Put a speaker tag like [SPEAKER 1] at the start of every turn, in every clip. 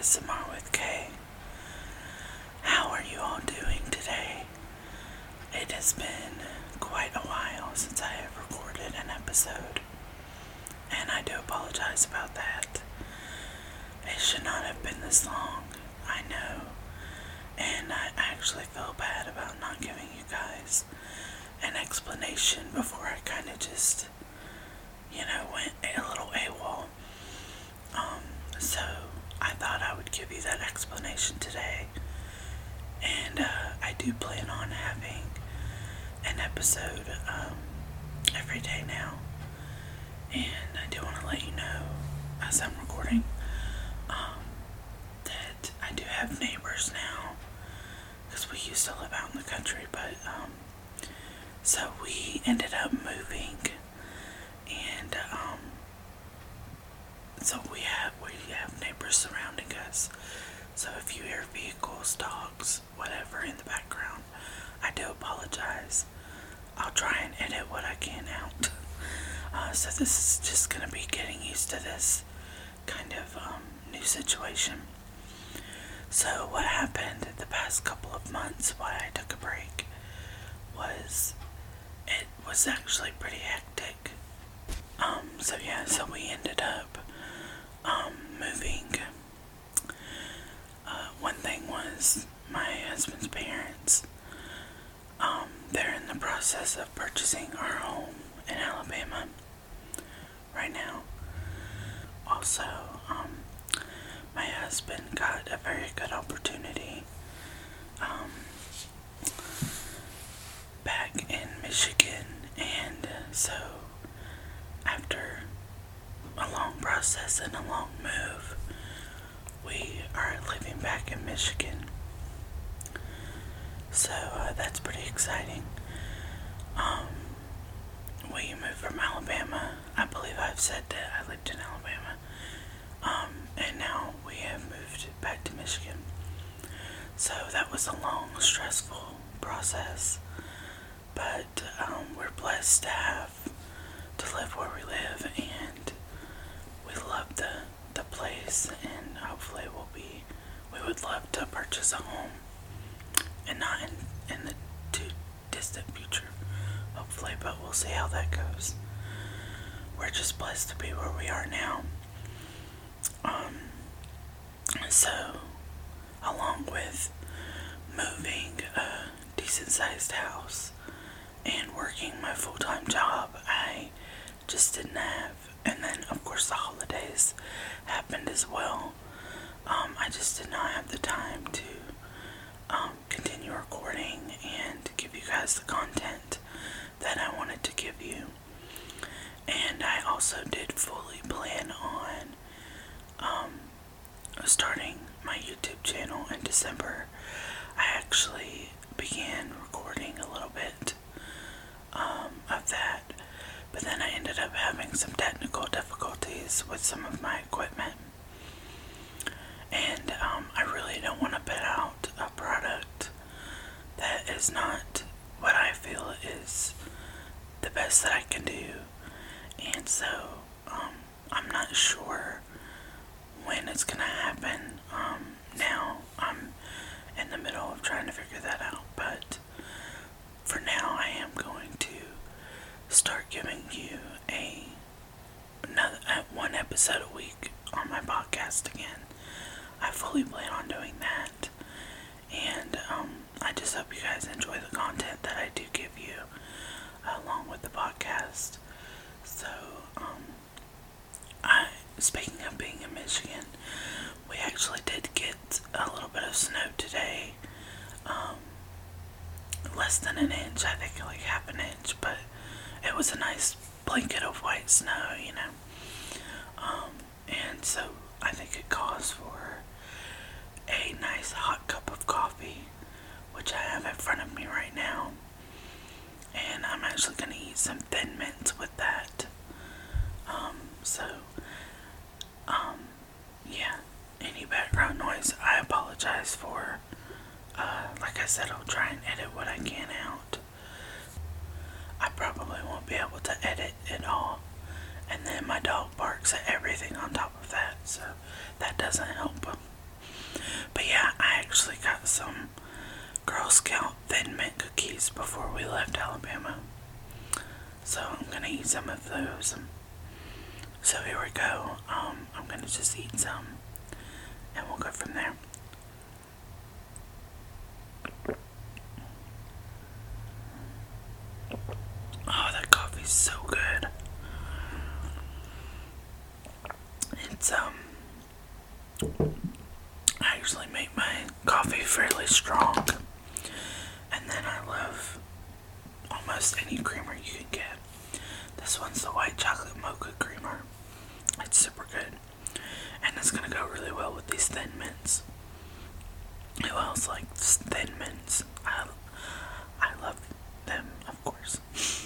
[SPEAKER 1] ASMR with Kay. How are you all doing today? It has been quite a while since I have recorded an episode, and I do apologize about that. It should not have been this long, I know, and I actually feel bad about not giving you guys an explanation before I kind of just, you know, went a little AWOL. Um, so I thought I would give you that explanation today. And uh, I do plan on having an episode um, every day now. And I do want to let you know, as I'm recording, um, that I do have neighbors now. Because we used to live out in the country, but um, so we ended up moving, and um, so we have we have neighbors surrounding us. So if you hear vehicles, dogs, whatever in the background, I do apologize. I'll try and edit what I can out. Uh, so this is just gonna be getting used to this kind of um, new situation. So what happened the past couple of months while I took a break was it was actually pretty hectic. Um, so yeah, so we ended up um, moving. Uh, one thing was my husband's parents. Um, they're in the process of purchasing our home in Alabama right now. Also, um, my husband got a very good opportunity um, back in Michigan, and so after a long process and a long move, we are living back in Michigan. So uh, that's pretty exciting. Um, we moved from Alabama. I believe I've said that I lived in Alabama. Um, and now we have moved back to Michigan. So that was a long, stressful process. But um, we're blessed to have to live where we live, and we love the the place, and hopefully we'll be. We would love to purchase a home, and not in in the too distant future, hopefully. But we'll see how that goes. We're just blessed to be where we are now. Um. So, along with moving a decent sized house and working my full time job, I just didn't have. And then, of course, the holidays happened as well. Um, I just did not have the time to um, continue recording and give you guys the content that I wanted to give you. And I also did fully plan on um, starting my YouTube channel in December. I actually began recording a little bit um, of that, but then I ended up having some technical difficulties with some of my equipment. And um, I really don't want to put out a product that is not what I feel is the best that I can do. And so um, I'm not sure when it's gonna happen. Um, now I'm in the middle of trying to figure that out, but for now I am going to start giving you a another uh, one episode a week on my podcast again. I fully plan on doing that, and um, I just hope you guys enjoy the content that I do give you along with the podcast. So, um, I speaking of being in Michigan, we actually did get a little bit of snow today. Um, less than an inch, I think like half an inch, but it was a nice blanket of white snow, you know. Um, and so I think it calls for a nice hot cup of coffee, which I have in front of me right now. And I'm actually going to eat some thin mints with that. Um, so, um, yeah, any background noise, I apologize for. Uh, like I said, I'll try and edit what I can out. I probably won't be able to edit it all. And then my dog barks at everything on top of that, so that doesn't help. But yeah, I actually got some Girl Scout Thin Mint cookies before we left Alabama. So I'm gonna eat some of those. So here we go. Um, I'm gonna just eat some and we'll go from there. Oh, that coffee's so good. It's, um, I usually make my coffee fairly strong. And then I love almost any creamer you can get. This one's the white chocolate mocha creamer. It's super good. And it's gonna go really well with these thin mints. Who else likes thin mints? I, I love them, of course.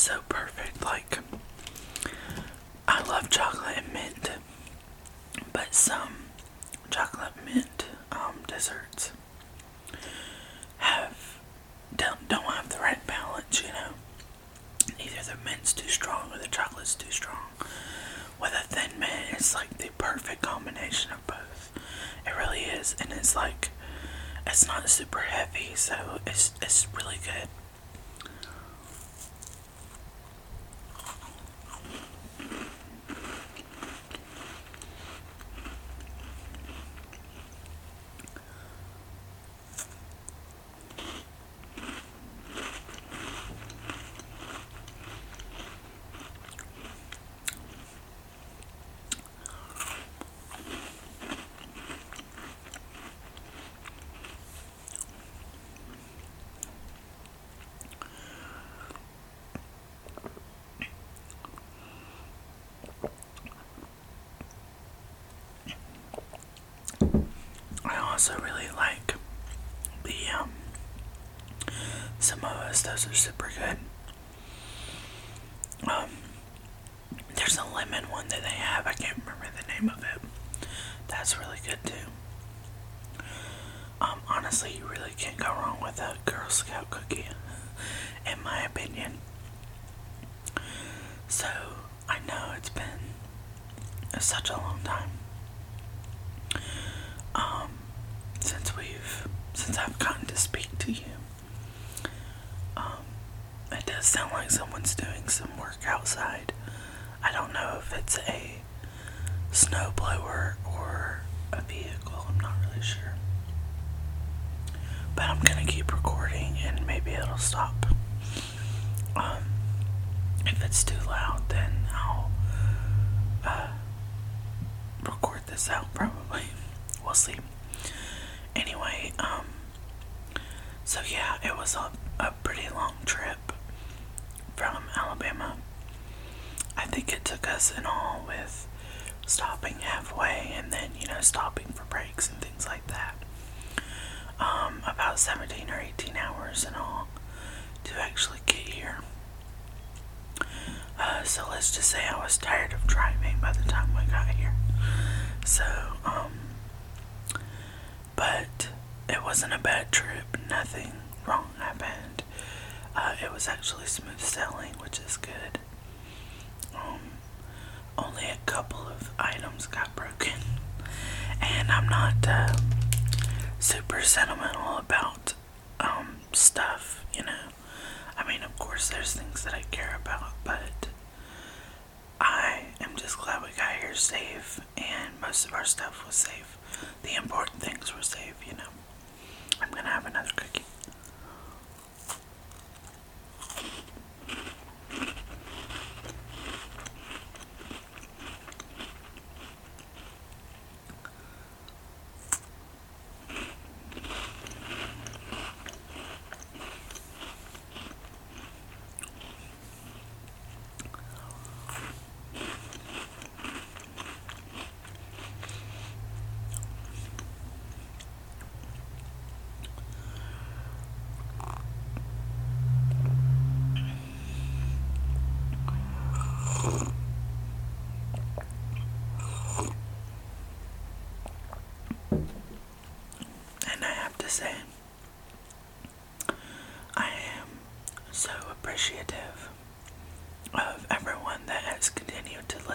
[SPEAKER 1] so perfect. Like, I love chocolate and mint, but some chocolate mint um, desserts have don't don't have the right balance. You know, either the mint's too strong or the chocolate's too strong. With a thin mint, it's like the perfect combination of both. It really is, and it's like it's not super heavy, so it's it's really good. I also really like the um Samoas, those are super good. Um there's a lemon one that they have, I can't remember the name of it. That's really good too. Um honestly you really can't go wrong with a Girl Scout cookie, in my opinion. So I know it's been such a long time um, since we've since I've gotten to speak to you. Um, it does sound like someone's doing some work outside. I don't know if it's a snowblower or a vehicle. I'm not really sure. But I'm gonna keep recording and maybe it'll stop. Um, if it's too loud, then I'll uh, record this out probably. We'll see. Anyway, um, so yeah, it was a, a pretty long trip from Alabama. I think it took us in all with stopping halfway and then, you know, stopping for breaks and things like that. Um, about 17 or 18 hours in all to actually get here. Uh, so let's just say I was tired of driving by the time we got here. So, um, but it wasn't a bad trip. Nothing wrong happened. Uh, it was actually smooth sailing, which is good. Um, only a couple of items got broken, and I'm not uh, super sentimental about um, stuff, you know. I mean, of course, there's things that I care about, but I am just glad we got here safe, most of our stuff was safe. The important things were safe, you know. I'm gonna have another cookie.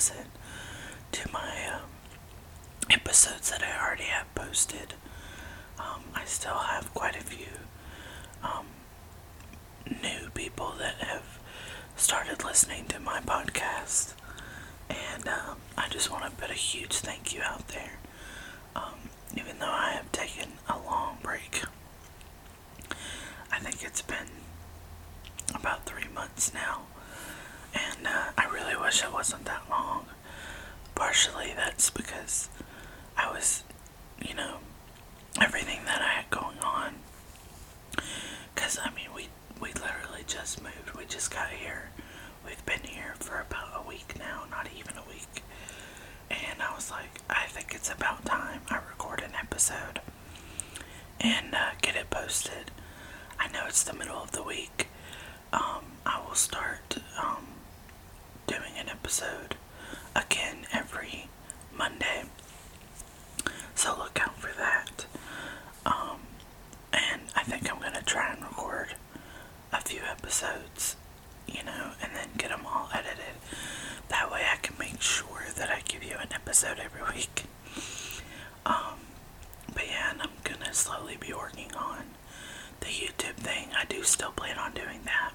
[SPEAKER 1] Listen to my um, episodes that I already have posted. Um, I still have quite a few um, new people that have started listening to my podcast, and um, I just want to put a huge thank you out there. Um, even though I have taken a long break, I think it's been about three months now, and uh, I really wish it wasn't that long. Partially that's because I was, you know, everything that I had going on. Because, I mean, we, we literally just moved. We just got here. We've been here for about a week now, not even a week. And I was like, I think it's about time I record an episode and uh, get it posted. I know it's the middle of the week. Um, I will start um, doing an episode. Again every Monday. So look out for that. Um, and I think I'm gonna try and record a few episodes, you know, and then get them all edited. That way I can make sure that I give you an episode every week. Um, but yeah, and I'm gonna slowly be working on the YouTube thing. I do still plan on doing that.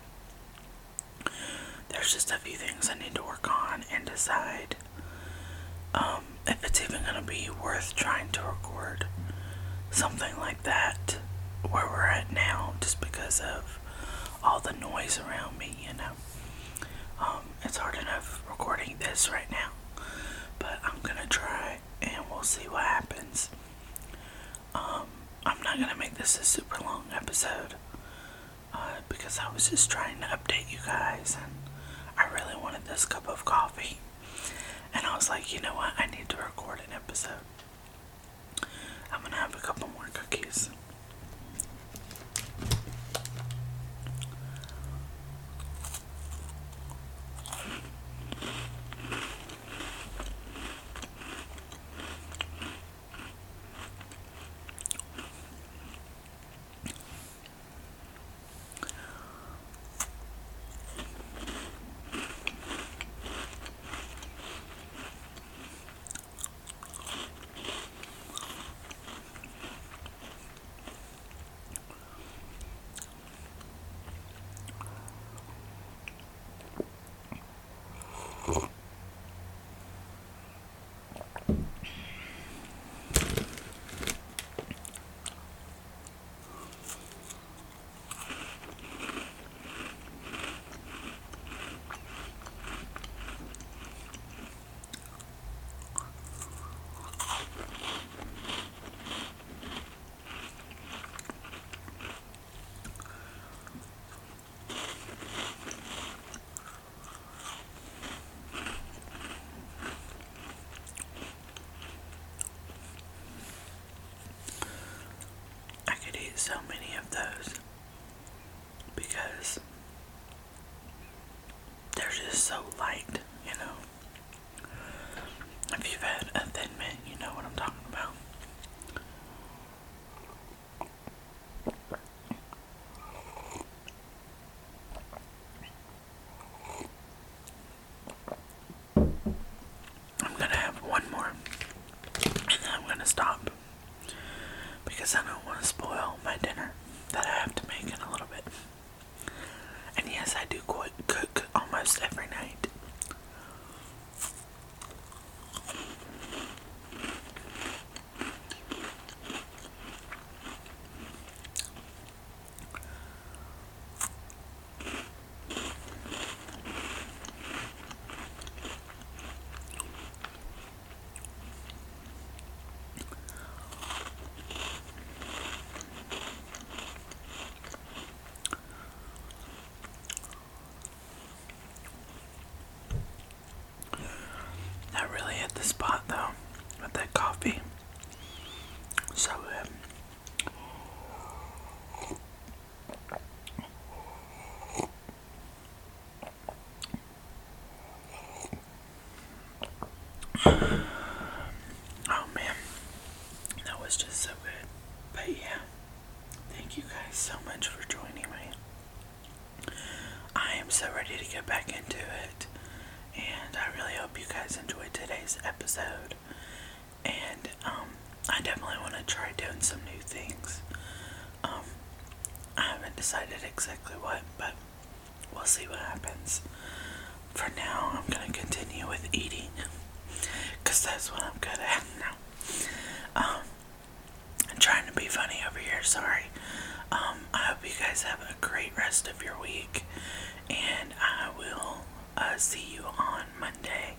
[SPEAKER 1] There's just a few things I need to work on and decide um, if it's even gonna be worth trying to record something like that where we're at now, just because of all the noise around me, you know. Um, it's hard enough recording this right now, but I'm gonna try and we'll see what happens. Um, I'm not gonna make this a super long episode uh, because I was just trying to update you guys and I really wanted this cup of coffee. And I was like, you know what? I need to record an episode. I'm gonna have a couple more cookies. I could eat so many of those because they're just so light, you know. If you've had a thin mint, you know what I'm talking about. I'm gonna have one more and then I'm gonna stop because I don't want to spoil my dinner that I have to make in a little bit. And yes, I do quite cook almost every night. That really hit the spot though with that coffee. So good. Oh man, that was just so good. But yeah, thank you guys so much for joining me. I am so ready to get back into it. And I really hope you guys enjoyed today's episode. And um, I definitely want to try doing some new things. Um, I haven't decided exactly what, but we'll see what happens. For now, I'm to continue with eating because that's what I'm good at now. Um, I'm trying to be funny over here, sorry. Um, I hope you guys have a great rest of your week, and I will uh, see you on Monday